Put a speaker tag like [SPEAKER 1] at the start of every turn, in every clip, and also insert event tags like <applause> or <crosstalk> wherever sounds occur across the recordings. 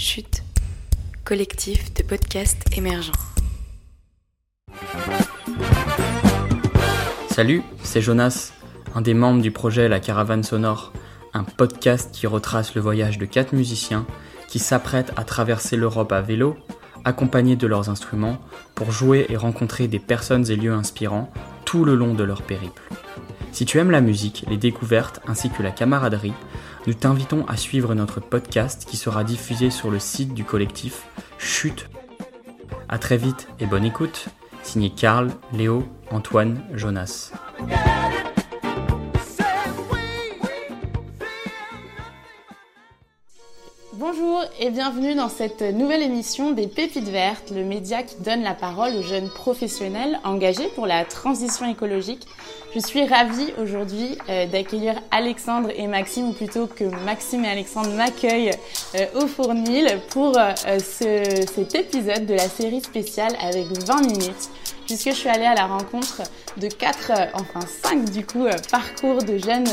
[SPEAKER 1] Chute, collectif de podcasts émergents.
[SPEAKER 2] Salut, c'est Jonas, un des membres du projet La Caravane Sonore, un podcast qui retrace le voyage de quatre musiciens qui s'apprêtent à traverser l'Europe à vélo, accompagnés de leurs instruments, pour jouer et rencontrer des personnes et lieux inspirants tout le long de leur périple. Si tu aimes la musique, les découvertes ainsi que la camaraderie, nous t'invitons à suivre notre podcast qui sera diffusé sur le site du collectif Chute. A très vite et bonne écoute. Signé Karl, Léo, Antoine, Jonas.
[SPEAKER 3] Bonjour et bienvenue dans cette nouvelle émission des Pépites Vertes, le média qui donne la parole aux jeunes professionnels engagés pour la transition écologique. Je suis ravie aujourd'hui euh, d'accueillir Alexandre et Maxime, ou plutôt que Maxime et Alexandre m'accueillent euh, au Fournil pour euh, ce, cet épisode de la série spéciale avec 20 minutes puisque je suis allée à la rencontre de quatre, enfin cinq du coup, parcours de jeunes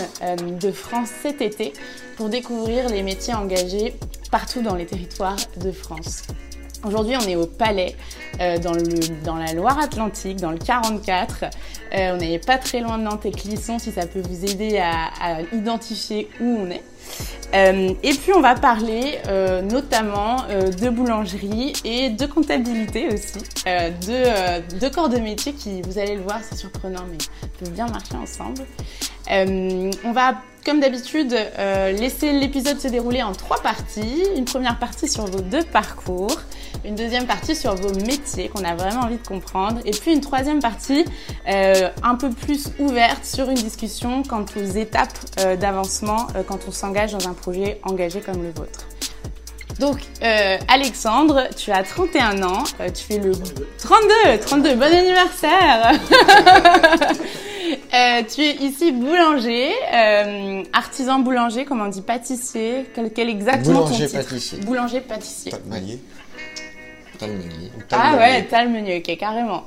[SPEAKER 3] de France cet été pour découvrir les métiers engagés partout dans les territoires de France. Aujourd'hui, on est au Palais, euh, dans, le, dans la Loire-Atlantique, dans le 44. Euh, on n'est pas très loin de Nantes et Clisson, si ça peut vous aider à, identifier où on est. Euh, et puis on va parler notamment de boulangerie et de comptabilité aussi, de, de corps de métier qui, vous allez le voir, c'est surprenant, mais peuvent bien marcher ensemble. on va, comme d'habitude, laisser l'épisode se dérouler en trois parties. Une première partie sur vos deux parcours, une deuxième partie sur vos métiers qu'on a vraiment envie de comprendre, et puis une troisième partie un peu plus ouverte sur une discussion quant aux étapes d'avancement quand on s'engage dans un projet engagé comme le vôtre. Donc, euh, Alexandre, tu as 31 ans, euh, tu fais le 32, 32, bon anniversaire <laughs> euh, Tu es ici boulanger, euh, artisan boulanger, comme on dit, pâtissier, quel, quel exactement
[SPEAKER 4] Boulanger
[SPEAKER 3] ton titre
[SPEAKER 4] pâtissier.
[SPEAKER 3] Boulanger pâtissier.
[SPEAKER 4] Talmanier. Talmanier. Ou
[SPEAKER 3] Ah ouais, menu, ok, carrément.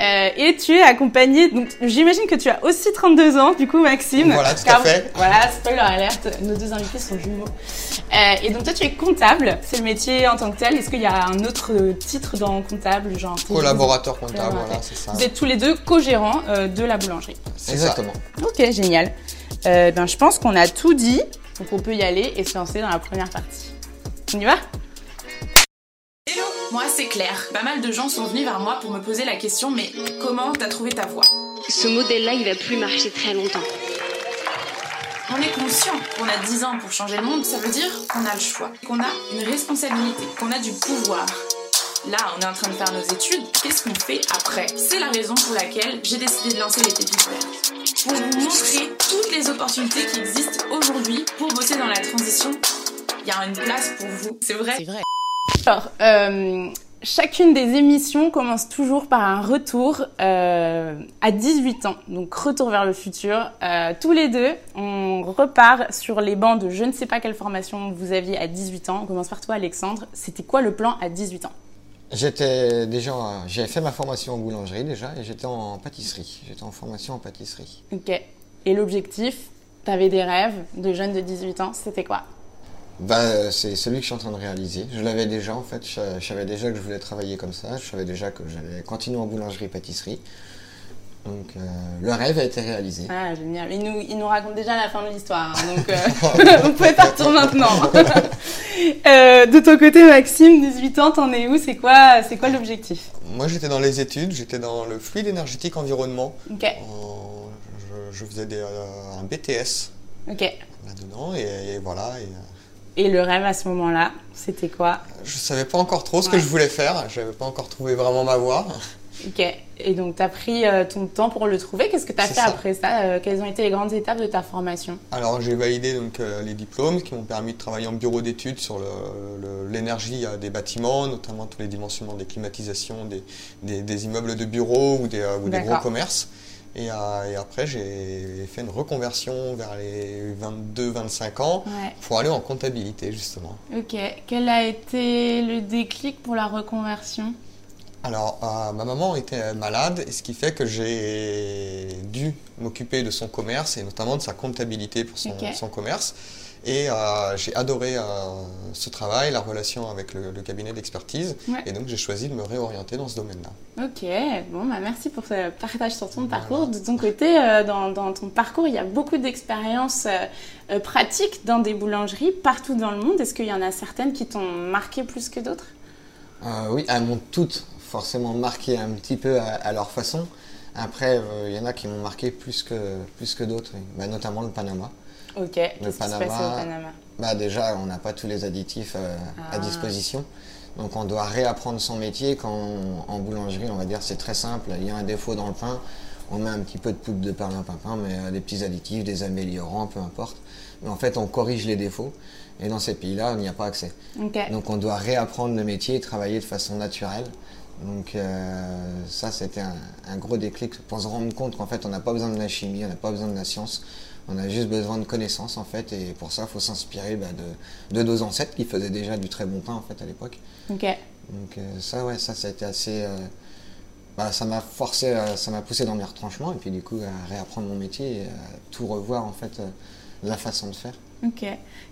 [SPEAKER 3] Euh, et tu es accompagné, donc j'imagine que tu as aussi 32 ans, du coup Maxime.
[SPEAKER 4] Voilà, tout à
[SPEAKER 3] Car-
[SPEAKER 4] fait.
[SPEAKER 3] Voilà, spoiler alerte, nos deux invités sont jumeaux. Euh, et donc toi tu es comptable, c'est le métier en tant que tel. Est-ce qu'il y a un autre titre dans comptable, genre
[SPEAKER 4] Collaborateur comptable, voilà, c'est ça.
[SPEAKER 3] Vous êtes tous les deux co-gérants euh, de la boulangerie.
[SPEAKER 4] Exactement.
[SPEAKER 3] Ok, génial. Euh, ben, je pense qu'on a tout dit, donc on peut y aller et se lancer dans la première partie. On y va?
[SPEAKER 5] Moi c'est Claire. Pas mal de gens sont venus vers moi pour me poser la question mais comment t'as trouvé ta voix
[SPEAKER 6] Ce modèle-là, il va plus marcher très longtemps.
[SPEAKER 5] On est conscient qu'on a 10 ans pour changer le monde, ça veut dire qu'on a le choix, qu'on a une responsabilité, qu'on a du pouvoir. Là, on est en train de faire nos études, qu'est-ce qu'on fait après? C'est la raison pour laquelle j'ai décidé de lancer les pépites vertes. Pour vous montrer toutes les opportunités qui existent aujourd'hui pour bosser dans la transition. Il y a une place pour vous, c'est vrai.
[SPEAKER 3] Alors, euh, chacune des émissions commence toujours par un retour euh, à 18 ans. Donc, retour vers le futur. Euh, tous les deux, on repart sur les bancs de je ne sais pas quelle formation vous aviez à 18 ans. On commence par toi, Alexandre. C'était quoi le plan à 18 ans?
[SPEAKER 4] J'étais déjà, j'ai fait ma formation en boulangerie déjà et j'étais en pâtisserie. J'étais en formation en pâtisserie.
[SPEAKER 3] Ok. Et l'objectif, t'avais des rêves de jeune de 18 ans, c'était quoi?
[SPEAKER 4] Ben, c'est celui que je suis en train de réaliser. Je l'avais déjà en fait. Je, je savais déjà que je voulais travailler comme ça. Je savais déjà que j'allais continuer en boulangerie-pâtisserie. Donc euh, le rêve a été réalisé.
[SPEAKER 3] Ah, génial. Il nous, il nous raconte déjà la fin de l'histoire, hein, donc euh, <laughs> <laughs> vous pouvez partir maintenant. <laughs> Euh, de ton côté, Maxime, 18 ans, t'en es où? C'est quoi, c'est quoi l'objectif?
[SPEAKER 7] Moi, j'étais dans les études, j'étais dans le fluide énergétique environnement.
[SPEAKER 3] Ok,
[SPEAKER 7] En- je, je faisais des, euh, un BTS
[SPEAKER 3] ok.
[SPEAKER 7] là-dedans et, et voilà. Et,
[SPEAKER 3] Et le rêve à ce moment-là, c'était quoi
[SPEAKER 7] je savais pas encore trop ce
[SPEAKER 3] Ouais.
[SPEAKER 7] que je voulais faire. Je n'avais pas encore trouvé vraiment ma voie.
[SPEAKER 3] Ok. Et donc, t'as pris euh, ton temps pour le trouver. Qu'est-ce que t'as
[SPEAKER 7] C'est
[SPEAKER 3] fait
[SPEAKER 7] ça.
[SPEAKER 3] après ça Euh, Quelles ont été les grandes étapes de ta formation
[SPEAKER 7] Alors, j'ai validé donc euh, les diplômes qui m'ont permis de travailler en bureau d'études sur l'énergie des bâtiments, notamment tous les dimensionnements des climatisations des, des- des immeubles de bureaux ou des, ou des gros commerces. Et, euh, et après, j'ai fait une reconversion vers les 22-25 ans
[SPEAKER 3] Ouais.
[SPEAKER 7] pour aller en comptabilité, justement.
[SPEAKER 3] Ok. Quel a été le déclic pour la reconversion?
[SPEAKER 7] Alors, euh, ma maman était malade, et ce qui fait que j'ai dû m'occuper de son commerce et notamment de sa comptabilité pour son commerce. Et euh, j'ai adoré euh, ce travail, la relation avec le, le cabinet d'expertise.
[SPEAKER 3] Ouais.
[SPEAKER 7] Et donc j'ai choisi de me réorienter dans ce domaine-là.
[SPEAKER 3] Ok, bon, bah merci pour ce partage sur ton parcours. De ton côté, euh, dans, dans ton parcours, il y a beaucoup d'expériences pratiques dans des boulangeries partout dans le monde. Est-ce qu'il y en a certaines qui t'ont marqué plus que d'autres?
[SPEAKER 4] Oui, elles m'ont toutes forcément marqué un petit peu à, à leur façon. Après, il y en a qui m'ont marqué plus que, plus que d'autres, oui. Bah, notamment le Panama.
[SPEAKER 3] Ok, qu'est-ce qui se
[SPEAKER 4] Panama,
[SPEAKER 3] passait au Panama?
[SPEAKER 4] Bah, déjà, on n'a pas tous les additifs euh,
[SPEAKER 3] Ah.
[SPEAKER 4] à disposition. Donc on doit réapprendre son métier quand on- en boulangerie, on va dire, c'est très simple. Il y a un défaut dans le pain, on met un petit peu de poudre de perlimpinpin, mais euh, des petits additifs, des améliorants, peu importe. Mais en fait, on corrige les défauts. Et dans ces pays-là, on n'y a pas accès. Donc on doit réapprendre le métier et travailler de façon naturelle. Donc euh, ça, c'était un, un gros déclic pour se rendre compte qu'en fait, on n'a pas besoin de la chimie, on n'a pas besoin de la science. On a juste besoin de connaissances en fait, et pour ça, il faut s'inspirer bah, de, de nos ancêtres qui faisaient déjà du très bon pain en fait à l'époque.
[SPEAKER 3] ok.
[SPEAKER 4] Donc euh, ça, ouais, ça, ça a été assez. euh, bah, ça m'a forcé, euh, ça m'a poussé dans mes retranchements, et puis du coup, à réapprendre mon métier et à tout revoir en fait, la façon de faire.
[SPEAKER 3] Ok.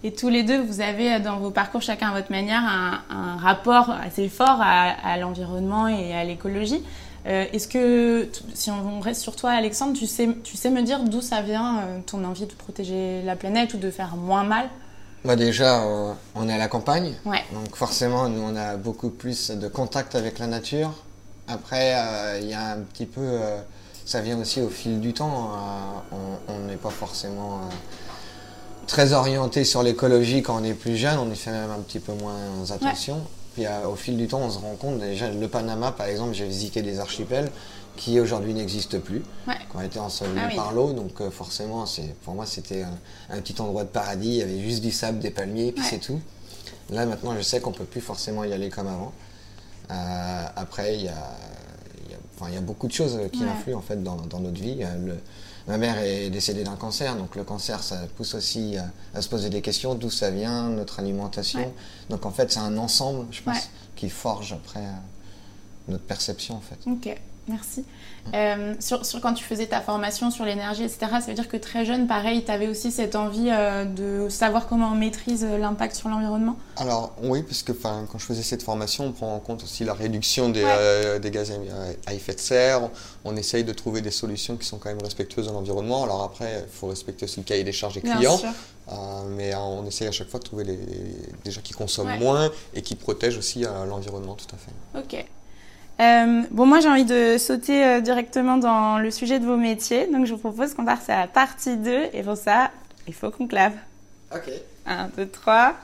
[SPEAKER 3] Et tous les deux, vous avez dans vos parcours, chacun à votre manière, un, un rapport assez fort à, à l'environnement et à l'écologie. Euh, Est-ce que, si on reste sur toi, Alexandre, tu sais, tu sais me dire d'où ça vient, euh, ton envie de protéger la planète ou de faire moins mal?
[SPEAKER 4] Bah déjà, euh, on est à la campagne,
[SPEAKER 3] Ouais.
[SPEAKER 4] donc forcément, nous, on a beaucoup plus de contact avec la nature. Après, euh, il y a un petit peu, ça vient aussi au fil du temps. on- n'est pas forcément très orienté sur l'écologie quand on est plus jeune, on y fait même un petit peu moins attention. Puis euh, au fil du temps, on se rend compte, déjà, le Panama, par exemple, j'ai visité des archipels qui aujourd'hui n'existent plus,
[SPEAKER 3] Ouais.
[SPEAKER 4] qui ont été ensevelis
[SPEAKER 3] Ah oui.
[SPEAKER 4] par l'eau. Donc euh, forcément, c'est, pour moi, c'était un, un petit endroit de paradis. Il y avait juste du sable, des palmiers, puis
[SPEAKER 3] Ouais.
[SPEAKER 4] c'est tout. Là, maintenant, je sais qu'on peut plus forcément y aller comme avant. Euh, après, il y a, y a- y beaucoup de choses qui
[SPEAKER 3] Ouais.
[SPEAKER 4] influent en fait dans, dans notre vie. Le- ma mère est décédée d'un cancer, donc le cancer, ça pousse aussi à, à se poser des questions, d'où ça vient, notre alimentation.
[SPEAKER 3] Ouais.
[SPEAKER 4] Donc en fait, c'est un ensemble, je pense,
[SPEAKER 3] Ouais.
[SPEAKER 4] qui forge après euh, notre perception en fait.
[SPEAKER 3] Ok, merci. Euh, sur, sur quand tu faisais ta formation sur l'énergie, etc., ça veut dire que très jeune, pareil, tu avais aussi cette envie euh, de savoir comment on maîtrise euh, l'impact sur l'environnement?
[SPEAKER 7] Alors oui, parce que quand je faisais cette formation, on prend en compte aussi la réduction des,
[SPEAKER 3] Ouais.
[SPEAKER 7] euh, des gaz à- à effet de serre. On essaye de trouver des solutions qui sont quand même respectueuses de l'environnement. Alors après, il faut respecter aussi le cahier des charges des
[SPEAKER 3] Bien
[SPEAKER 7] clients. mais on essaye à chaque fois de trouver les, des gens qui consomment
[SPEAKER 3] Ouais.
[SPEAKER 7] moins et qui protègent aussi l'environnement, tout à fait.
[SPEAKER 3] Ok. Euh, bon, moi j'ai envie de sauter euh, directement dans le sujet de vos métiers. Donc je vous propose qu'on passe à la partie 2. Et pour ça, il faut qu'on clave.
[SPEAKER 4] Ok.
[SPEAKER 3] 1, 2, 3.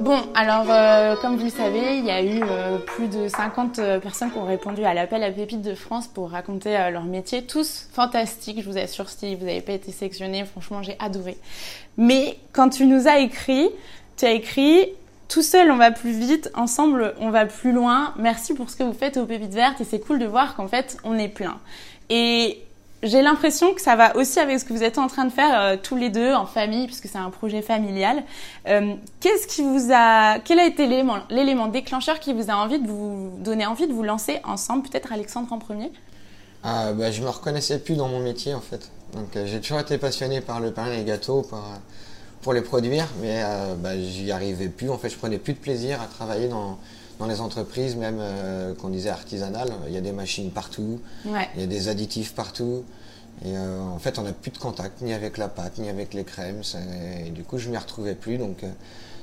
[SPEAKER 3] Bon, alors euh, comme vous le savez, il y a eu euh, plus de 50 euh, personnes qui ont répondu à l'appel à Pépites de France pour raconter euh, leur métier. Tous fantastiques, je vous assure, si vous n'avez pas été sélectionnés, franchement j'ai adoré. Mais quand tu nous as écrit, tu as écrit tout seul on va plus vite, ensemble on va plus loin. Merci pour ce que vous faites aux Pépites Vertes et c'est cool de voir qu'en fait on est plein. Et j'ai l'impression que ça va aussi avec ce que vous êtes en train de faire euh, tous les deux en famille, puisque c'est un projet familial. Euh, quel a été l'élément, déclencheur qui vous a envie de vous donner envie de vous lancer ensemble Peut-être Alexandre en premier?
[SPEAKER 4] Ah, bah, je me reconnaissais plus dans mon métier en fait. Donc euh, j'ai toujours été passionné par le pain et les gâteaux, par, pour les produire, mais euh, bah, j'y arrivais plus. En fait, je prenais plus de plaisir à travailler dans, dans les entreprises, même euh, qu'on disait artisanales. Il y a des machines partout,
[SPEAKER 3] Ouais.
[SPEAKER 4] il y a des additifs partout. Et euh, en fait, on n'a plus de contact, ni avec la pâte, ni avec les crèmes. Et du coup, je m'y retrouvais plus. Donc, euh,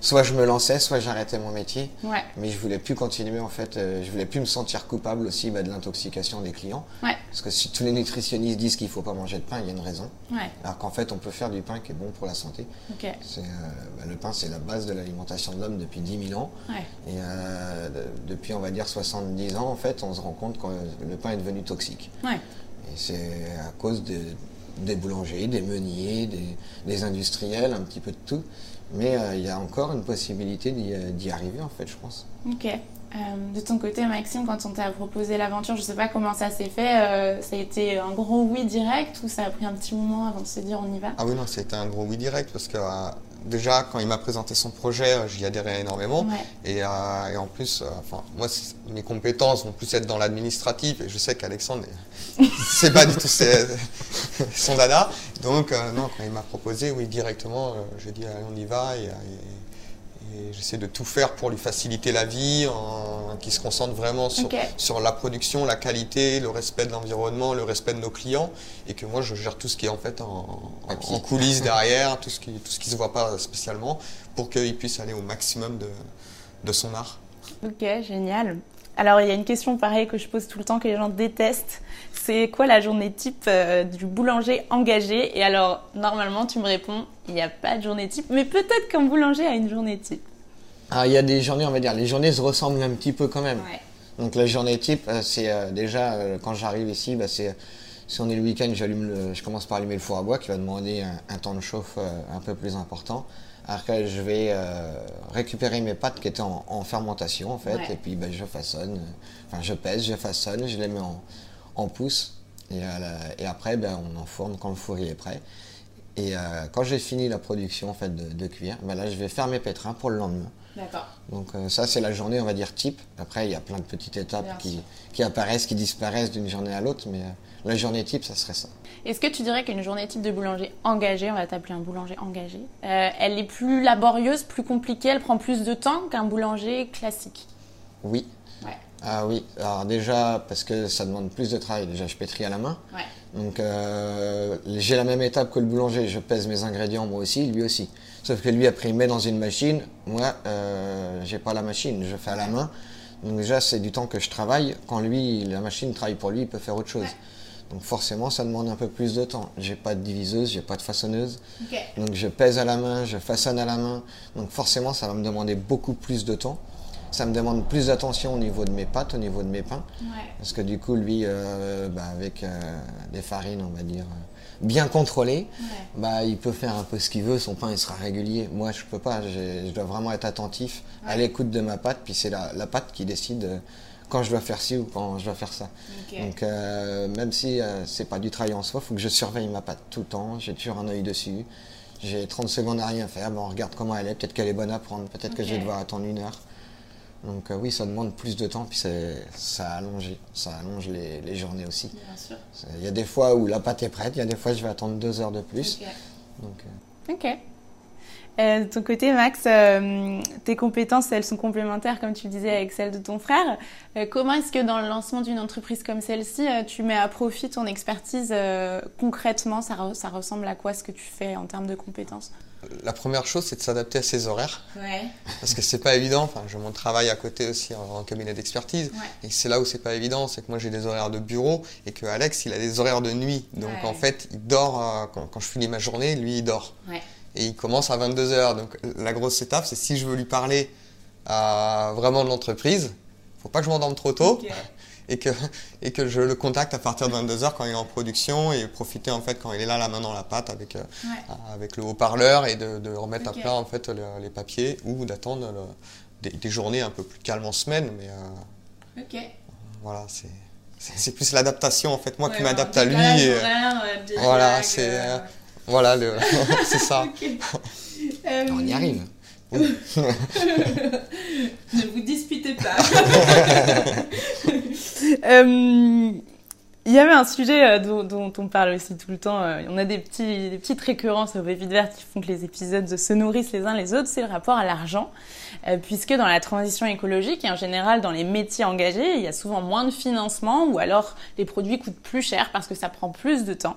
[SPEAKER 4] soit je me lançais, soit j'arrêtais mon métier.
[SPEAKER 3] Ouais.
[SPEAKER 4] Mais je voulais plus continuer en fait, euh, je voulais plus me sentir coupable aussi bah, de l'intoxication des clients.
[SPEAKER 3] Ouais.
[SPEAKER 4] Parce que si tous les nutritionnistes disent qu'il faut pas manger de pain, il y a une raison.
[SPEAKER 3] Ouais.
[SPEAKER 4] Alors qu'en fait, on peut faire du pain qui est bon pour la santé. Bah, le pain, c'est la base de l'alimentation de l'homme depuis 10 000 ans. Et de- depuis, on va dire, 70 ans, en fait, on se rend compte que le pain est devenu toxique. C'est à cause de- des boulangers, des meuniers, des, des industriels, un petit peu de tout. Mais euh, il y a encore une possibilité d'y, euh, arriver, en fait, je pense.
[SPEAKER 3] Ok. Euh, de ton côté, Maxime, quand on t'a proposé l'aventure, je sais pas comment ça s'est fait. euh, ça a été un gros oui direct ou ça a pris un petit moment avant de se dire on y va?
[SPEAKER 7] Ah oui, non, c'était un gros oui direct parce que euh, déjà, quand il m'a présenté son projet, euh, j'y adhérais énormément.
[SPEAKER 3] Ouais.
[SPEAKER 7] Et, euh, et en plus, euh, enfin, moi, mes compétences vont plus être dans l'administratif. Et je sais qu'Alexandre, <laughs> c'est pas du tout ses- <laughs> son dada. Donc, euh, non, quand il m'a proposé, oui, directement, j'ai dit, allez, on y va. Et, et- et j'essaie de tout faire pour lui faciliter la vie, en, qu'il se concentre vraiment sur, sur la production, la qualité, le respect de l'environnement, le respect de nos clients. Et que moi, je gère tout ce qui est en fait en, en-
[SPEAKER 4] Papier.
[SPEAKER 7] en coulisses derrière, tout ce qui tout ce qui se voit pas spécialement, pour qu'il puisse aller au maximum de, de son art.
[SPEAKER 3] Ok, génial. Alors, il y a une question pareille que je pose tout le temps que les gens détestent. C'est quoi la journée type euh, du boulanger engagé? Et alors, normalement, tu me réponds, il n'y a pas de journée type, mais peut-être qu'un boulanger a une journée type.
[SPEAKER 4] Ah, il y a des journées, on va dire, les journées se ressemblent un petit peu quand même.
[SPEAKER 3] Ouais.
[SPEAKER 4] Donc la journée type, euh, c'est euh, déjà euh, quand j'arrive ici, bah, c'est si on est le week-end, j'allume le- je commence par allumer le four à bois qui va demander un, un temps de chauffe euh, un peu plus important. Après, je vais récupérer mes pâtes qui étaient en, en fermentation en fait,
[SPEAKER 3] Ouais.
[SPEAKER 4] et puis bah, je façonne, euh, enfin je pèse, je façonne, je les mets en, en pouces, et, la- et après bah, on enfourne quand le four il est prêt. Et euh, quand j'ai fini la production en fait de, de cuire, bah, là je vais faire mes pétrins pour le lendemain.
[SPEAKER 3] D'accord.
[SPEAKER 4] Donc euh, ça c'est la journée on va dire type. Après il y a plein de petites étapes qui, apparaissent, qui disparaissent d'une journée à l'autre, mais euh, la journée type ça serait ça.
[SPEAKER 3] Est-ce que tu dirais qu'une journée type de boulanger engagé, on va t'appeler un boulanger engagé, euh, elle est plus laborieuse, plus compliquée, elle prend plus de temps qu'un boulanger classique?
[SPEAKER 4] Oui.
[SPEAKER 3] Ouais.
[SPEAKER 4] Ah oui, alors déjà parce que ça demande plus de travail, déjà je pétris à la main.
[SPEAKER 3] Ouais.
[SPEAKER 4] Donc euh, j'ai la même étape que le boulanger, je pèse mes ingrédients moi aussi, lui aussi. Sauf que lui après il met dans une machine, moi euh, j'ai pas la machine, je fais à la main. Donc déjà c'est du temps que je travaille, quand lui, la machine travaille pour lui, il peut faire autre chose. Donc forcément ça demande un peu plus de temps. J'ai pas de diviseuse, j'ai pas de façonneuse. Donc je pèse à la main, je façonne à la main. Donc forcément ça va me demander beaucoup plus de temps. Ça me demande plus d'attention au niveau de mes pâtes, au niveau de mes pains.
[SPEAKER 3] Ouais.
[SPEAKER 4] Parce que du coup, lui, euh, bah, avec euh, des farines, on va dire, euh, bien contrôlées, bah, il peut faire un peu ce qu'il veut, son pain il sera régulier. Moi, je peux pas, je dois vraiment être attentif à l'écoute de ma pâte, puis c'est la, la pâte qui décide quand je dois faire ci ou quand je dois faire ça. Donc, euh, même si euh, c'est pas du travail en soi, il faut que je surveille ma pâte tout le temps, j'ai toujours un œil dessus. J'ai 30 secondes à rien faire, bon, on regarde comment elle est, peut-être qu'elle est bonne à prendre, peut-être que je vais devoir attendre une heure. Donc euh, oui, ça demande plus de temps, puis c'est- ça allonge, ça allonge les, les journées aussi.
[SPEAKER 3] Bien sûr.
[SPEAKER 4] C'est- Il y a des fois où la pâte est prête, il y a des fois je vais attendre deux heures de plus. Donc, euh,
[SPEAKER 3] Ok. Euh, de ton côté, Max, euh, tes compétences, elles sont complémentaires, comme tu le disais, avec celles de ton frère. Euh, comment est-ce que dans le lancement d'une entreprise comme celle-ci, tu mets à profit ton expertise concrètement? Ça, re- ça ressemble à quoi ce que tu fais en termes de compétences?
[SPEAKER 7] La première chose, c'est de s'adapter à ses horaires.
[SPEAKER 3] Ouais.
[SPEAKER 7] Parce que c'est pas évident. Enfin, je mon travail à côté aussi en, cabinet d'expertise.
[SPEAKER 3] Ouais.
[SPEAKER 7] Et c'est là où c'est pas évident, c'est que moi j'ai des horaires de bureau et que Alex il a des horaires de nuit. Donc
[SPEAKER 3] Ouais.
[SPEAKER 7] en fait, il dort quand, quand je finis ma journée, lui il dort. Et il commence à 22h. Donc la grosse étape, c'est si je veux lui parler euh, vraiment de l'entreprise, faut pas que je m'endorme trop tôt. <laughs> Et que, et que je le contacte à partir de 22h quand il est en production et profiter en fait quand il est là la main dans la pâte avec, euh, avec le haut-parleur et de, de remettre à plat en fait le- les papiers ou d'attendre des, des journées un peu plus calmes en semaine. Mais euh,
[SPEAKER 3] Ok.
[SPEAKER 7] voilà, c'est, plus l'adaptation en fait, moi qui m'adapte à lui. et, voilà, c'est, euh, voilà, le, <laughs> c'est ça. <laughs>
[SPEAKER 4] on y arrive. <laughs>
[SPEAKER 3] ne vous disputez pas. Euh, Il y avait un sujet euh, dont, on parle aussi tout le temps. euh, On a des, petits, des petites récurrences au Pépites Vertes qui font que les épisodes se nourrissent les uns les autres. C'est le rapport à l'argent. Euh, puisque dans la transition écologique et en général dans les métiers engagés, il y a souvent moins de financement ou alors les produits coûtent plus cher parce que ça prend plus de temps.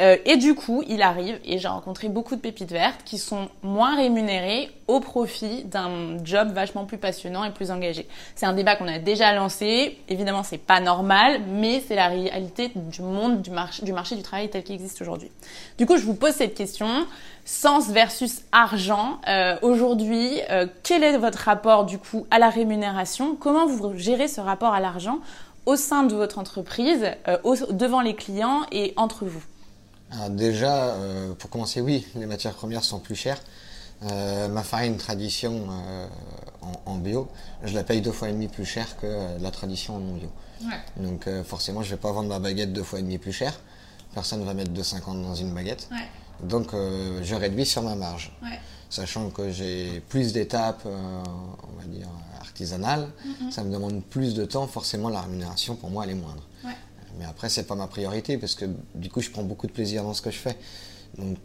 [SPEAKER 3] Et du coup, il arrive, et j'ai rencontré beaucoup de pépites vertes qui sont moins rémunérées au profit d'un job vachement plus passionnant et plus engagé. C'est un débat qu'on a déjà lancé. Évidemment, c'est pas normal, mais c'est la réalité du monde du marché, du marché du travail tel qu'il existe aujourd'hui. Du coup, je vous pose cette question. Sens versus argent. Euh, Aujourd'hui, euh, quel est votre rapport du coup à la rémunération? Comment vous gérez ce rapport à l'argent au sein de votre entreprise, euh, devant les clients et entre vous?
[SPEAKER 4] Déjà, pour commencer, oui, les matières premières sont plus chères. Ma farine tradition en, bio, je la paye deux fois et demi plus cher que la tradition en non bio. Donc euh, forcément, je vais pas vendre ma baguette deux fois et demi plus cher. Personne ne va mettre 2,50 dans une baguette. Donc euh, je réduis sur ma marge.
[SPEAKER 3] Ouais.
[SPEAKER 4] Sachant que j'ai plus d'étapes, euh, on va dire, artisanales, ça me demande plus de temps, forcément la rémunération pour moi elle est moindre. Mais après c'est pas ma priorité parce que du coup je prends beaucoup de plaisir dans ce que je fais. Donc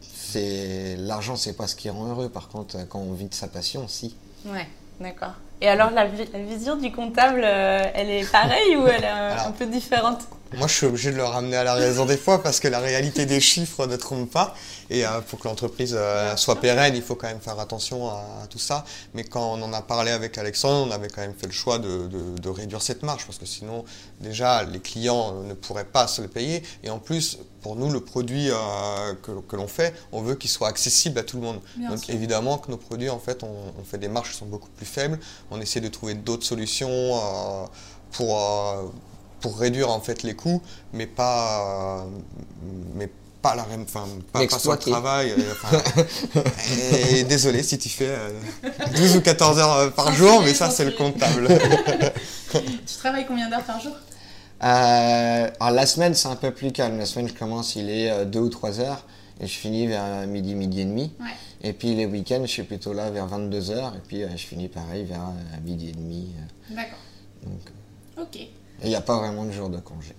[SPEAKER 4] c'est l'argent c'est pas ce qui rend heureux. Par contre quand on vit de sa passion, si.
[SPEAKER 3] Ouais, d'accord. Et alors, la, vi- la vision du comptable, euh, elle est pareille ou elle est
[SPEAKER 7] Alors-
[SPEAKER 3] un peu différente?
[SPEAKER 7] Moi, je suis obligé de le ramener à la raison des fois parce que la réalité des chiffres ne trompe pas. Et euh, pour que l'entreprise euh, soit pérenne, il faut quand même faire attention à, à tout ça. Mais quand on en a parlé avec Alexandre, on avait quand même fait le choix de, de- de réduire cette marge parce que sinon, déjà, les clients ne pourraient pas se le payer. Et en plus, pour nous, le produit euh, que, que l'on fait, on veut qu'il soit accessible à tout le monde.
[SPEAKER 3] Bien
[SPEAKER 7] Donc
[SPEAKER 3] sûr.
[SPEAKER 7] évidemment que nos produits, en fait, on, on fait des marges qui sont beaucoup plus faibles. On essaie de trouver d'autres solutions euh, pour, euh, pour réduire en fait les coûts, mais pas, euh, mais pas la rem- enfin, pas, pas sur le
[SPEAKER 4] Exploiter.
[SPEAKER 7] travail. euh, <laughs> et, désolé si tu fais euh, 12 ou 14 heures euh, par jour, mais ça c'est le comptable. <laughs>
[SPEAKER 3] Tu travailles combien d'heures par jour?
[SPEAKER 4] Euh, alors la semaine c'est un peu plus calme. La semaine je commence il est 2 ou 3 heures et je finis vers euh, midi, midi et demi.
[SPEAKER 3] Ouais.
[SPEAKER 4] Et puis les week-ends je suis plutôt là vers 22 heures et puis euh, je finis pareil vers euh, midi et demi. euh.
[SPEAKER 3] D'accord. Ok.
[SPEAKER 4] Et il n'y a pas vraiment de jour de congé.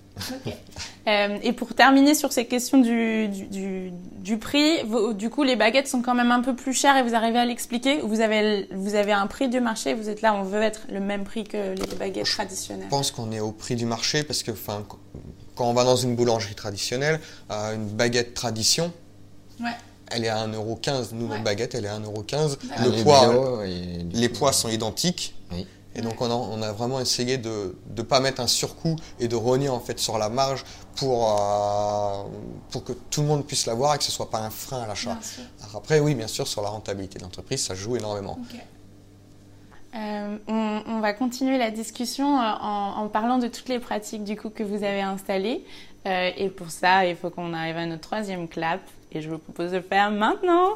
[SPEAKER 3] Euh, et pour terminer sur ces questions du, du, du, du prix, vos- du coup, les baguettes sont quand même un peu plus chères et vous arrivez à l'expliquer Vous avez, vous avez un prix du marché, vous êtes là, on veut être le même prix que les baguettes traditionnelles.
[SPEAKER 7] Je pense qu'on est au prix du marché parce que enfin, qu- quand on va dans une boulangerie traditionnelle, euh, une baguette tradition,
[SPEAKER 3] Ouais.
[SPEAKER 7] elle est à 1,15€. Nous,
[SPEAKER 3] Ouais.
[SPEAKER 7] notre baguette, elle est à 1,15€.
[SPEAKER 3] D'accord.
[SPEAKER 7] Le
[SPEAKER 4] Les
[SPEAKER 7] poids,
[SPEAKER 4] bio et du
[SPEAKER 7] les
[SPEAKER 4] coup,
[SPEAKER 7] poids sont identiques.
[SPEAKER 4] Oui.
[SPEAKER 7] Et donc on a, on a vraiment essayé de ne pas mettre un surcoût et de rogner en fait sur la marge pour, euh, pour que tout le monde puisse l'avoir et que ce ne soit pas un frein à l'achat. Après, oui, bien sûr, sur la rentabilité de l'entreprise, ça joue énormément.
[SPEAKER 3] Euh, on, on va continuer la discussion euh, en, en parlant de toutes les pratiques du coup que vous avez installées. Euh, et pour ça, il faut qu'on arrive à notre troisième clap. Et je vous propose de le faire maintenant.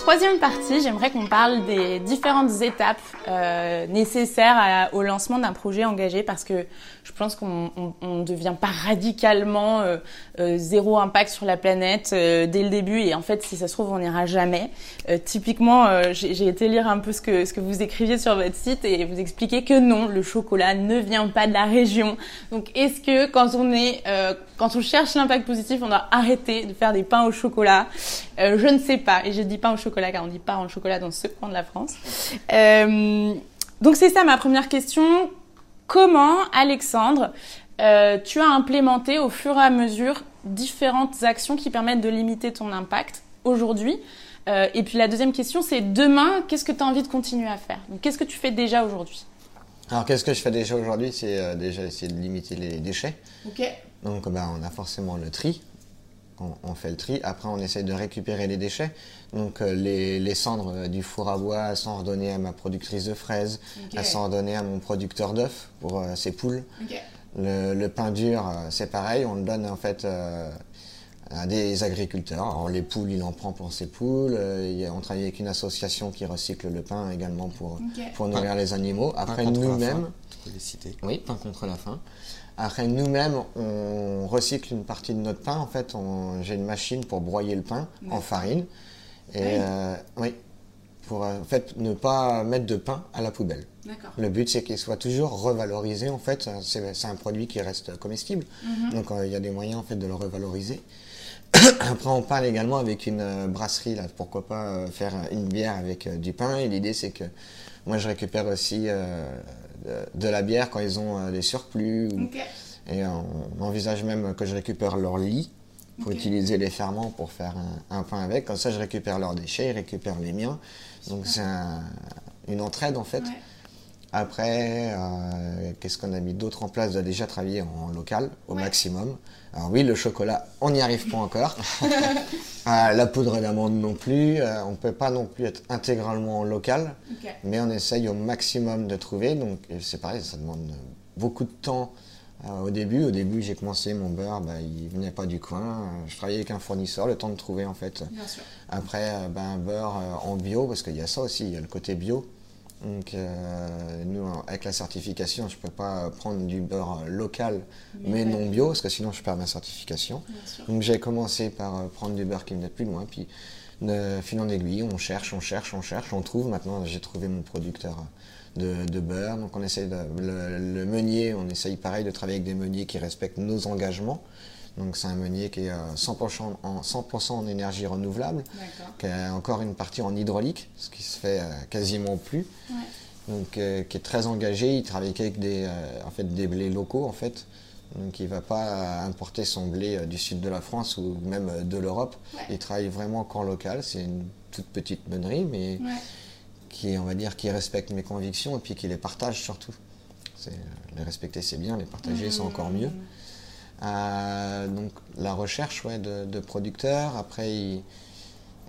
[SPEAKER 3] Troisième partie, j'aimerais qu'on parle des différentes étapes euh, nécessaires à- au lancement d'un projet engagé parce que je pense qu'on ne devient pas radicalement euh, euh, zéro impact sur la planète euh, dès le début et en fait si ça se trouve on n'ira jamais. Euh, typiquement euh, j'ai été lire un peu ce que, ce que vous écriviez sur votre site et vous expliquez que non, le chocolat ne vient pas de la région. Donc est-ce que quand on est quand on cherche l'impact positif, on doit arrêter de faire des pains au chocolat Euh, Je ne sais pas et je dis pain au chocolat car on dit pain au chocolat dans ce coin de la France. Euh, donc c'est ça ma première question. Comment, Alexandre, euh, tu as implémenté au fur et à mesure différentes actions qui permettent de limiter ton impact aujourd'hui Et puis la deuxième question, c'est demain, qu'est-ce que tu as envie de continuer à faire? Qu'est-ce que tu fais déjà aujourd'hui?
[SPEAKER 4] Alors qu'est-ce que je fais déjà aujourd'hui? C'est euh, déjà essayer de limiter les déchets.
[SPEAKER 3] Ok.
[SPEAKER 4] Donc ben, on a forcément le tri. On, on fait le tri. Après, on essaye de récupérer les déchets. Donc euh, les, les cendres euh, du four à bois sont redonnées à ma productrice de fraises. Elles sont redonnées à mon producteur d'œufs pour ses poules. Le, le pain dur, c'est pareil. On le donne en fait à des agriculteurs. Alors les poules, il en prend pour ses poules. Euh, on travaille avec une association qui recycle le pain également pour, pour nourrir les animaux. Après, nous-mêmes, oui, pain contre la faim. Après, nous-mêmes, on recycle une partie de notre pain. En fait, on- j'ai une machine pour broyer le pain en farine. Et
[SPEAKER 3] Oui.
[SPEAKER 4] euh, oui, pour euh, en fait, ne pas mettre de pain à la poubelle. Le but, c'est qu'il soit toujours revalorisé. En fait, c'est un produit qui reste comestible. Donc, euh, il y a des moyens en fait de le revaloriser. <coughs> Après, on parle également avec une euh, brasserie. Là, pourquoi pas euh, faire une bière avec euh, du pain. Et l'idée, c'est que moi, je récupère aussi de, la bière quand ils ont des surplus. ou-. Et on, envisage même que je récupère leur lit pour utiliser les ferments pour faire un, un pain avec. Comme ça, je récupère leurs déchets, ils récupèrent les miens. Donc, c'est un- une entraide en fait.
[SPEAKER 3] Ouais.
[SPEAKER 4] Après, euh, qu'est-ce qu'on a mis d'autre en place? On a déjà travaillé en local au
[SPEAKER 3] Ouais.
[SPEAKER 4] maximum. Alors oui, le chocolat, on n'y arrive pas encore. <laughs> Euh, la poudre d'amande non plus. Euh, on ne peut pas non plus être intégralement en local, mais on essaye au maximum de trouver. Donc c'est pareil, ça demande beaucoup de temps au début. Au début, j'ai commencé mon beurre, bah, il venait pas du coin. Je travaillais avec un fournisseur, le temps de trouver en fait.
[SPEAKER 3] Bien sûr.
[SPEAKER 4] Après, ben, un beurre en bio, parce qu'il y a ça aussi, il y a le côté bio. Donc, euh, nous, avec la certification, je ne peux pas prendre du beurre local, mais, non bio, parce que sinon je perds ma certification. Donc, j'ai commencé par euh, prendre du beurre qui venait de plus loin, puis de fil en aiguille, on cherche, on cherche, on cherche, on trouve. Maintenant, j'ai trouvé mon producteur de, de, beurre. Donc, on essaie de, le, le, meunier, on essaye pareil de travailler avec des meuniers qui respectent nos engagements. Donc c'est un meunier qui est 100% euh, en, 100 en énergie renouvelable, qui a encore une partie en hydraulique, ce qui se fait euh, quasiment plus. Donc euh, qui est très engagé, il travaille avec des, en fait, des blés locaux en fait. Donc il ne va pas importer son blé du sud de la France ou même de l'Europe. Il travaille vraiment qu'en local. C'est une toute petite meunerie, mais qui, on va dire, qui respecte mes convictions et puis qui les partage surtout. Les respecter c'est bien, les partager c'est encore mieux. Euh, donc la recherche ouais, de, producteurs. Après,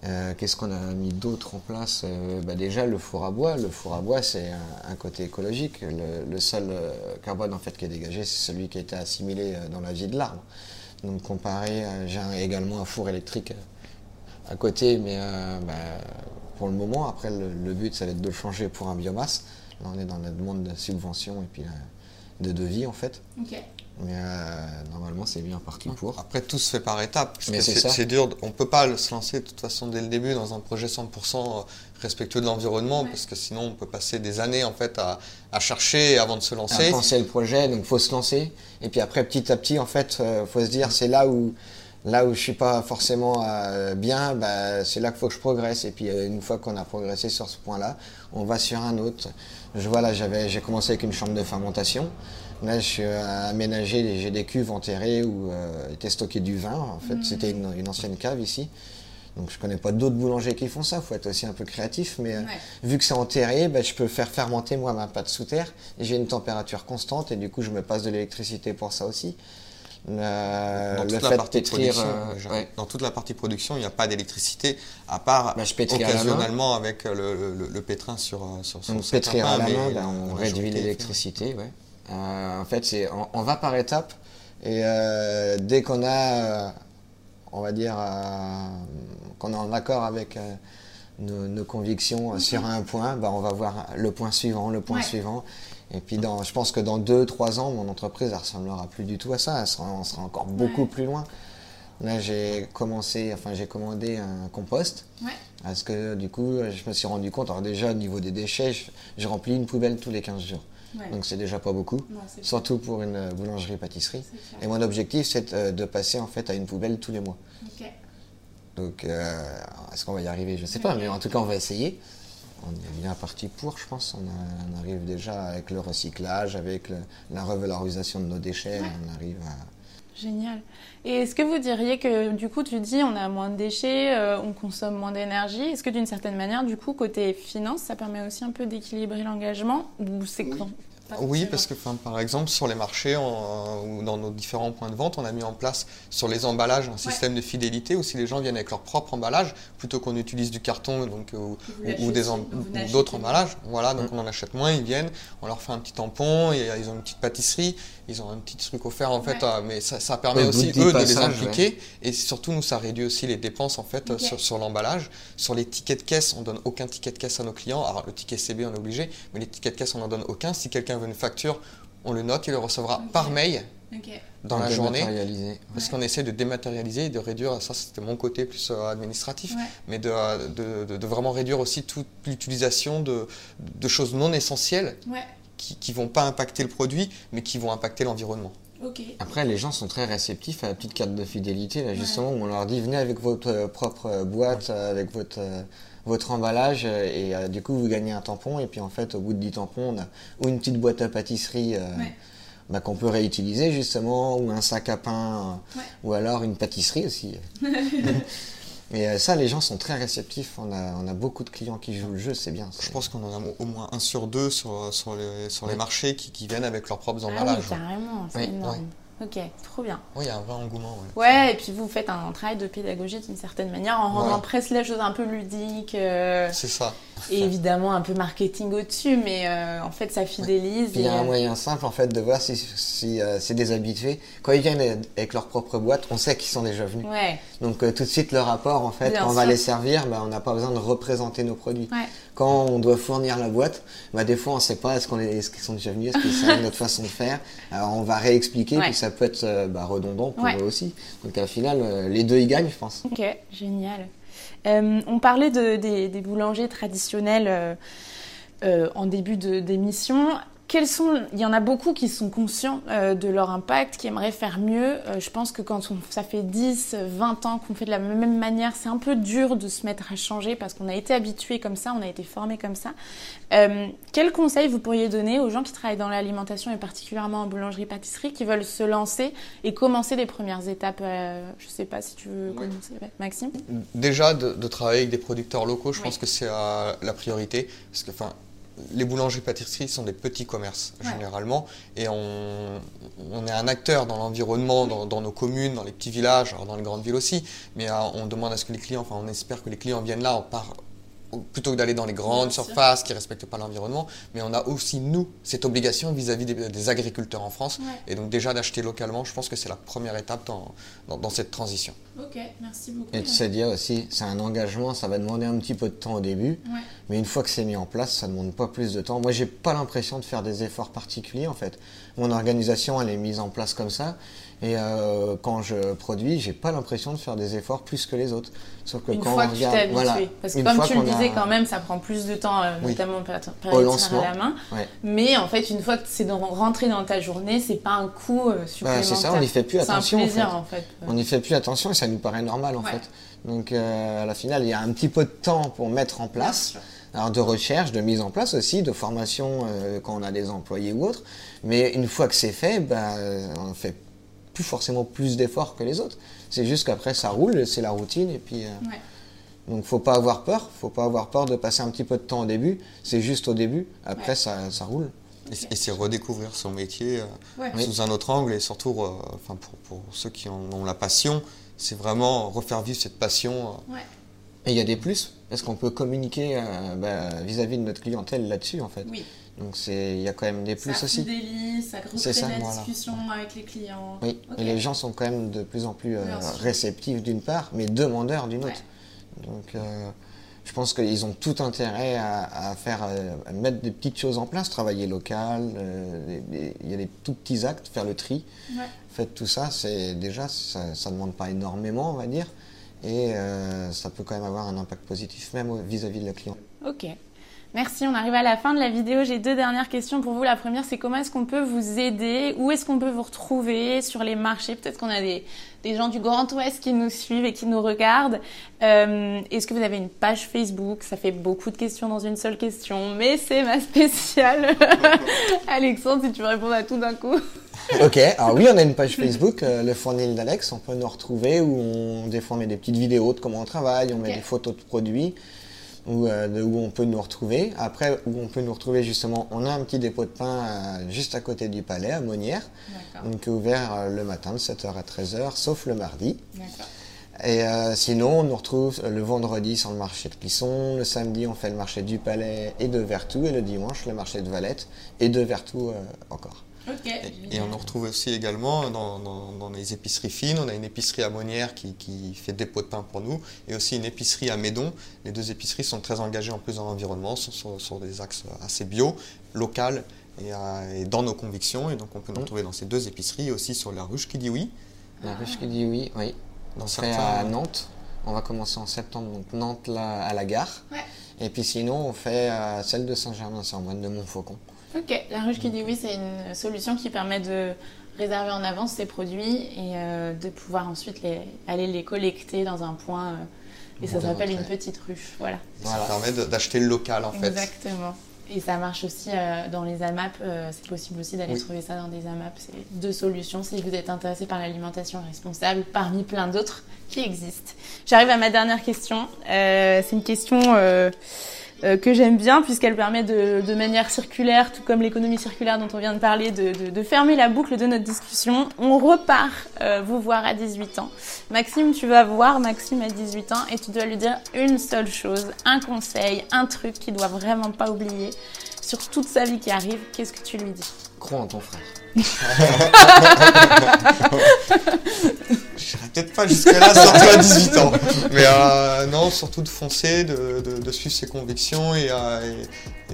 [SPEAKER 4] euh, qu'est-ce qu'on a mis d'autre en place euh, bah Déjà le four à bois. Le four à bois, c'est un, côté écologique. Le, seul carbone en fait qui est dégagé, c'est celui qui a été assimilé dans la vie de l'arbre. Donc comparé, j'ai également un four électrique à côté, mais bah, pour le moment, après le, but, ça va être de le changer pour un biomasse. Là, on est dans la demande de subvention et puis de devis en fait. Mais euh, normalement, c'est bien parti pour.
[SPEAKER 7] Après, tout se fait par étapes. C'est dur. On ne peut pas se lancer de toute façon dès le début dans un projet 100% euh, respectueux de l'environnement, parce que sinon, on peut passer des années en fait à, à chercher avant de se lancer.
[SPEAKER 4] À penser le projet, donc faut se lancer. Et puis après, petit à petit, en fait, euh, faut se dire, c'est là où là où je suis pas forcément bien, bah, c'est là qu'il faut que je progresse. Et puis une fois qu'on a progressé sur ce point-là, on va sur un autre. Je vois là, j'avais, j'ai commencé avec une chambre de fermentation. Là, je suis aménagé, j'ai des cuves enterrées où euh, était stocké du vin. En fait, c'était une, ancienne cave ici. Donc, je connais pas d'autres boulangers qui font ça. Il faut être aussi un peu créatif. Mais euh, vu que c'est enterré, bah, je peux faire fermenter moi ma pâte sous terre. J'ai une température constante et du coup, je me passe de l'électricité pour ça aussi.
[SPEAKER 7] dans, toute la partie production, euh, dans toute la partie production, il n'y a pas d'électricité, à part bah, occasionnellement avec le, pétrin sur, sur son
[SPEAKER 4] pétrir à la main, bah, on réduit l'électricité. Ouais. Euh, en fait, c'est, on, va par étapes et euh, dès qu'on a, euh, on va dire, qu'on est en accord avec nos, convictions sur un point, bah, on va voir le point suivant, le point suivant. Et puis, dans, je pense que dans 2-3 ans, mon entreprise, elle ressemblera plus du tout à ça. on sera encore beaucoup plus loin. Là, j'ai commencé, enfin, j'ai commandé un compost. Parce que du coup, je me suis rendu compte, alors déjà, au niveau des déchets, je, remplis une poubelle tous les 15 jours. Donc c'est déjà pas beaucoup, surtout pour une euh, boulangerie-pâtisserie. Et mon objectif, c'est euh, de passer en fait à une poubelle tous les mois. Donc euh, est-ce qu'on va y arriver? Je ne sais pas, mais en tout cas, on va essayer. On est bien parti pour, je pense. On, arrive déjà avec le recyclage, avec la revalorisation de nos déchets, on arrive à
[SPEAKER 3] Génial. Et est-ce que vous diriez que du coup, tu dis on a moins de déchets, on consomme moins d'énergie. Est-ce que d'une certaine manière, du coup, côté finance, ça permet aussi un peu d'équilibrer l'engagement ou c'est
[SPEAKER 7] oui. Oui, parce que par exemple, sur les marchés ou dans nos différents points de vente, on a mis en place sur les emballages un système de fidélité où si les gens viennent avec leur propre emballage, plutôt qu'on utilise du carton donc, ou, d'autres emballages, voilà, donc on en achète moins, ils viennent, on leur fait un petit tampon, et ils ont une petite pâtisserie, ils ont un petit truc offert en fait, euh, mais ça, permet aussi eux de les impliquer et surtout nous ça réduit aussi les dépenses en fait sur, l'emballage. Sur les tickets de caisse, on donne aucun ticket de caisse à nos clients. Alors le ticket CB on est obligé, mais les tickets de caisse on n'en donne aucun. Si quelqu'un une facture, on le note, il le recevra par mail. dans la journée. Parce qu'on essaie de dématérialiser et de réduire, ça c'était mon côté plus euh, administratif, mais de, de, vraiment réduire aussi toute l'utilisation de, de, choses non essentielles qui ne vont pas impacter le produit, mais qui vont impacter l'environnement.
[SPEAKER 4] Après, les gens sont très réceptifs à la petite carte de fidélité, là, justement, où on leur dit venez avec votre euh, propre euh, boîte, avec votre, votre emballage, et du coup, vous gagnez un tampon, et puis en fait, au bout de 10 tampons, on a ou une petite boîte à pâtisserie bah, qu'on peut réutiliser, justement, ou un sac à pain, ou alors une pâtisserie aussi. <laughs> Mais euh, ça, les gens sont très réceptifs. On a, on a beaucoup de clients qui jouent le jeu, c'est bien.
[SPEAKER 7] Je pense qu'on en a au moins un sur deux sur, sur, les, sur les marchés qui, qui, viennent avec leurs propres emballages.
[SPEAKER 3] Ah oui, carrément, c'est énorme. Ok, trop bien.
[SPEAKER 7] Oui, il y a un vrai engouement.
[SPEAKER 3] Ouais. ouais, et puis vous faites un travail de pédagogie d'une certaine manière en rendant presque les choses un peu ludiques. Euh,
[SPEAKER 7] c'est ça.
[SPEAKER 3] Et évidemment un peu marketing au-dessus, mais euh, en fait ça fidélise.
[SPEAKER 4] Il y a un euh, moyen simple en fait de voir si, si c'est des habitués. Quand ils viennent avec leur propre boîte, on sait qu'ils sont déjà venus.
[SPEAKER 3] Ouais.
[SPEAKER 4] Donc tout de suite le rapport en fait, quand on va les servir, bah, on n'a pas besoin de représenter nos produits. quand on doit fournir la boîte, bah, des fois on ne sait pas est-ce qu'on est, est-ce qu'ils sont déjà venus, est-ce qu'ils savent notre façon de faire. Alors on va réexpliquer,
[SPEAKER 3] Ouais.
[SPEAKER 4] puis ça peut être euh, bah, redondant pour
[SPEAKER 3] Ouais.
[SPEAKER 4] eux aussi. Donc au final, euh, les deux y gagnent, je pense.
[SPEAKER 3] Ok, génial. Euh, on parlait de- des, des boulangers traditionnels euh, euh, en début de- d'émission. Quels sont, il y en a beaucoup qui sont conscients euh, de leur impact, qui aimeraient faire mieux. Euh, je pense que quand on, ça fait 10, 20 ans qu'on fait de la même manière, c'est un peu dur de se mettre à changer parce qu'on a été habitué comme ça, on a été formé comme ça. Euh, quels conseils vous pourriez donner aux gens qui travaillent dans l'alimentation et particulièrement en boulangerie-pâtisserie qui veulent se lancer et commencer les premières étapes euh, Je sais pas si tu veux
[SPEAKER 7] Oui.
[SPEAKER 3] commencer. Maxime?
[SPEAKER 7] Déjà, de, de travailler avec des producteurs locaux, je
[SPEAKER 3] Oui.
[SPEAKER 7] pense que c'est la priorité. Parce que, enfin, les boulangeries-pâtisseries sont des petits commerces,
[SPEAKER 3] Ouais.
[SPEAKER 7] généralement. Et on, on est un acteur dans l'environnement, dans, dans nos communes, dans les petits villages, alors dans les grandes villes aussi. Mais euh, on demande à ce que les clients, enfin, on espère que les clients viennent là, on part plutôt que d'aller dans les grandes
[SPEAKER 3] Bien sûr.
[SPEAKER 7] surfaces qui ne respectent pas l'environnement. Mais on a aussi, nous, cette obligation vis-à-vis des, des agriculteurs en France.
[SPEAKER 3] Ouais.
[SPEAKER 7] Et donc, déjà, d'acheter localement, je pense que c'est la première étape dans, dans- dans cette transition.
[SPEAKER 3] Ok, merci beaucoup.
[SPEAKER 4] Et de se dire aussi, c'est un engagement, ça va demander un petit peu de temps au début,
[SPEAKER 3] Ouais.
[SPEAKER 4] mais une fois que c'est mis en place, ça ne demande pas plus de temps. Moi, j'ai pas l'impression de faire des efforts particuliers en fait. Mon organisation, elle est mise en place comme ça, et euh, quand je produis, j'ai pas l'impression de faire des efforts plus que les autres. Sauf que
[SPEAKER 3] Une
[SPEAKER 4] quand
[SPEAKER 3] fois
[SPEAKER 4] on
[SPEAKER 3] que tu
[SPEAKER 4] regarde,
[SPEAKER 3] t'es habitué.
[SPEAKER 4] voilà,
[SPEAKER 3] Parce que comme tu le
[SPEAKER 4] a-
[SPEAKER 3] disais quand même, ça prend plus de temps, euh,
[SPEAKER 4] Oui.
[SPEAKER 3] notamment pour
[SPEAKER 4] Au lancement.
[SPEAKER 3] à la main.
[SPEAKER 4] Ouais.
[SPEAKER 3] Mais en fait, une fois que c'est rentré dans ta journée, c'est pas un coût euh,
[SPEAKER 4] Bah,
[SPEAKER 3] supplémentaire.
[SPEAKER 4] c'est ça, on n'y fait plus attention.
[SPEAKER 3] C'est un
[SPEAKER 4] en
[SPEAKER 3] plaisir
[SPEAKER 4] fait.
[SPEAKER 3] en fait.
[SPEAKER 4] On n'y fait plus attention et ça nous paraît normal en
[SPEAKER 3] Ouais.
[SPEAKER 4] fait. Donc euh, à la finale, il y a un petit peu de temps pour mettre en place. Alors de recherche, de mise en place aussi, de formation euh, quand on a des employés ou autres. Mais une fois que c'est fait, bah, on fait plus forcément plus d'efforts que les autres. C'est juste qu'après ça roule, c'est la routine et puis. euh,
[SPEAKER 3] Ouais.
[SPEAKER 4] Donc faut pas avoir peur, faut pas avoir peur de passer un petit peu de temps au début. C'est juste au début. Après
[SPEAKER 3] Ouais.
[SPEAKER 4] ça, ça roule.
[SPEAKER 7] Et, et c'est redécouvrir son métier euh,
[SPEAKER 3] Ouais.
[SPEAKER 7] Sous un autre angle et surtout, euh, enfin pour, pour ceux qui en ont la passion, c'est vraiment refaire vivre cette passion. euh,
[SPEAKER 3] Ouais.
[SPEAKER 4] Et il y a des plus parce qu'on peut communiquer euh, bah, vis-à-vis de notre clientèle là-dessus en fait.
[SPEAKER 3] Oui.
[SPEAKER 4] Donc c'est, il y a quand même des plus
[SPEAKER 3] ça
[SPEAKER 4] aussi.
[SPEAKER 3] fidélise, ça
[SPEAKER 4] ça,
[SPEAKER 3] la
[SPEAKER 4] voilà.
[SPEAKER 3] discussion avec les clients.
[SPEAKER 4] Oui, et les gens sont quand même de plus en plus euh, réceptifs d'une part, mais demandeurs d'une autre. Donc euh, je pense qu'ils ont tout intérêt à, à faire, euh, à mettre des petites choses en place, travailler local, euh, il y a des tout petits actes, faire le tri.
[SPEAKER 3] Ouais.
[SPEAKER 4] Faites tout ça, c'est déjà, ça ne demande pas énormément, on va dire, et euh, ça peut quand même avoir un impact positif, même vis-à-vis de la client.
[SPEAKER 3] Ok. Merci, on arrive à la fin de la vidéo. J'ai deux dernières questions pour vous. La première, c'est comment est-ce qu'on peut vous aider? Où est-ce qu'on peut vous retrouver sur les marchés? Peut-être qu'on a des, des gens du Grand Ouest qui nous suivent et qui nous regardent. Euh, est-ce que vous avez une page Facebook? Ça fait beaucoup de questions dans une seule question, mais c'est ma spéciale. <laughs> Alexandre, si tu veux répondre à tout d'un coup. <laughs>
[SPEAKER 4] Ok, alors oui, on a une page Facebook, euh, le fournil d'Alex, on peut nous retrouver où on, des fois on met des petites vidéos de comment on travaille, on met des photos de produits, où, euh, de où on peut nous retrouver. Après, où on peut nous retrouver justement, on a un petit dépôt de pain euh, juste à côté du palais, à Monnières, donc ouvert euh, le matin de 7h à 13h, sauf le mardi. Et euh, sinon, on nous retrouve le vendredi sur le marché de Clisson, le samedi on fait le marché du Palais et de Vertou, et le dimanche le marché de Valette et de Vertou euh, encore.
[SPEAKER 7] Et, et on nous retrouve aussi également dans, dans- dans les épiceries fines. On a une épicerie à Monnières qui, qui fait des pots de pain pour nous et aussi une épicerie à Médon. Les deux épiceries sont très engagées en plus dans l'environnement, sont sur, sur des axes assez bio, local et, euh, et dans nos convictions. Et donc on peut nous
[SPEAKER 4] Mm.
[SPEAKER 7] retrouver dans ces deux épiceries et aussi sur la ruche qui dit oui.
[SPEAKER 4] La ruche qui dit oui, oui.
[SPEAKER 7] Dans
[SPEAKER 4] On
[SPEAKER 7] certains-
[SPEAKER 4] à Nantes. On va commencer en septembre, donc Nantes là, à la gare.
[SPEAKER 3] Ouais.
[SPEAKER 4] Et puis sinon, on fait à celle de Saint-Germain-sur-Moine de Montfaucon.
[SPEAKER 3] Ok, la ruche qui dit oui, c'est une solution qui permet de réserver en avance ses produits et euh, de pouvoir ensuite les, aller les collecter dans un point. euh, et ça
[SPEAKER 4] Bon,
[SPEAKER 3] s'appelle une petite ruche. Voilà.
[SPEAKER 7] Ça permet d'acheter le local en fait.
[SPEAKER 3] Exactement. Et ça marche aussi euh, dans les AMAP. euh, c'est possible aussi d'aller
[SPEAKER 7] Oui.
[SPEAKER 3] trouver ça dans des AMAP. C'est deux solutions si vous êtes intéressé par l'alimentation responsable, parmi plein d'autres qui existent. J'arrive à ma dernière question. Euh, c'est une question euh, que j'aime bien puisqu'elle permet de, de manière circulaire, tout comme l'économie circulaire dont on vient de parler, de, de- de fermer la boucle de notre discussion. On repart euh, vous voir à 18 ans. Maxime, tu vas voir Maxime à 18 ans et tu dois lui dire une seule chose, un conseil, un truc qu'il doit vraiment pas oublier sur toute sa vie qui arrive. Qu'est-ce que tu lui dis?
[SPEAKER 4] Crois en ton frère. <laughs> <laughs>
[SPEAKER 7] Peut-être pas jusque-là, <laughs> surtout à 18 ans. Mais euh, non, surtout de foncer, de, de- de suivre ses convictions et, euh,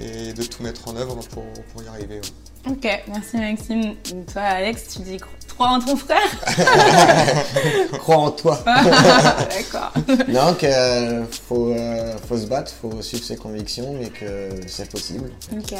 [SPEAKER 7] et- et de tout mettre en œuvre pour, pour y arriver. ouais.
[SPEAKER 3] Ok, merci Maxime. Toi, Alex, tu dis crois en ton frère? <laughs>
[SPEAKER 4] Crois en toi.
[SPEAKER 3] D'accord. <laughs>
[SPEAKER 4] non, que euh, faut, euh, faut se battre, faut suivre ses convictions, mais que c'est possible.
[SPEAKER 3] Ok,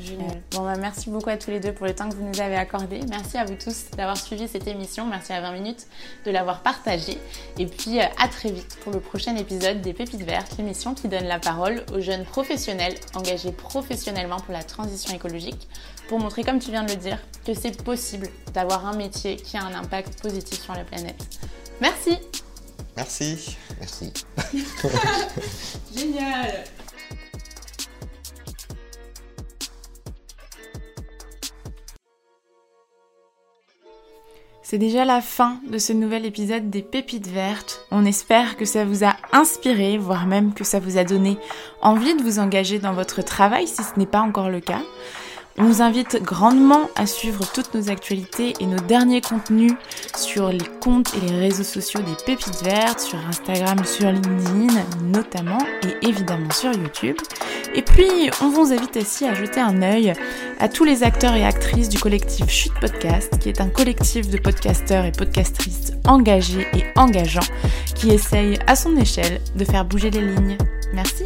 [SPEAKER 3] génial. Bon, bah, merci beaucoup à tous les deux pour le temps que vous nous avez accordé. Merci à vous tous d'avoir suivi cette émission. Merci à 20 minutes de l'avoir partagée. Et puis, euh, à très vite pour le prochain épisode des Pépites Vertes, l'émission qui donne la parole aux jeunes professionnels engagés professionnellement pour la transition écologique pour montrer, comme tu viens de le dire, que c'est possible d'avoir un métier qui a un impact positif sur la planète. Merci.
[SPEAKER 7] Merci.
[SPEAKER 4] Merci. <laughs> <laughs>
[SPEAKER 3] Génial. C'est déjà la fin de ce nouvel épisode des Pépites Vertes. On espère que ça vous a inspiré, voire même que ça vous a donné envie de vous engager dans votre travail si ce n'est pas encore le cas. On vous invite grandement à suivre toutes nos actualités et nos derniers contenus sur les comptes et les réseaux sociaux des Pépites Vertes, sur Instagram, sur LinkedIn notamment, et évidemment sur YouTube. Et puis, on vous invite aussi à jeter un œil à tous les acteurs et actrices du collectif Chute Podcast, qui est un collectif de podcasteurs et podcastrices engagés et engageants, qui essaye à son échelle de faire bouger les lignes. Merci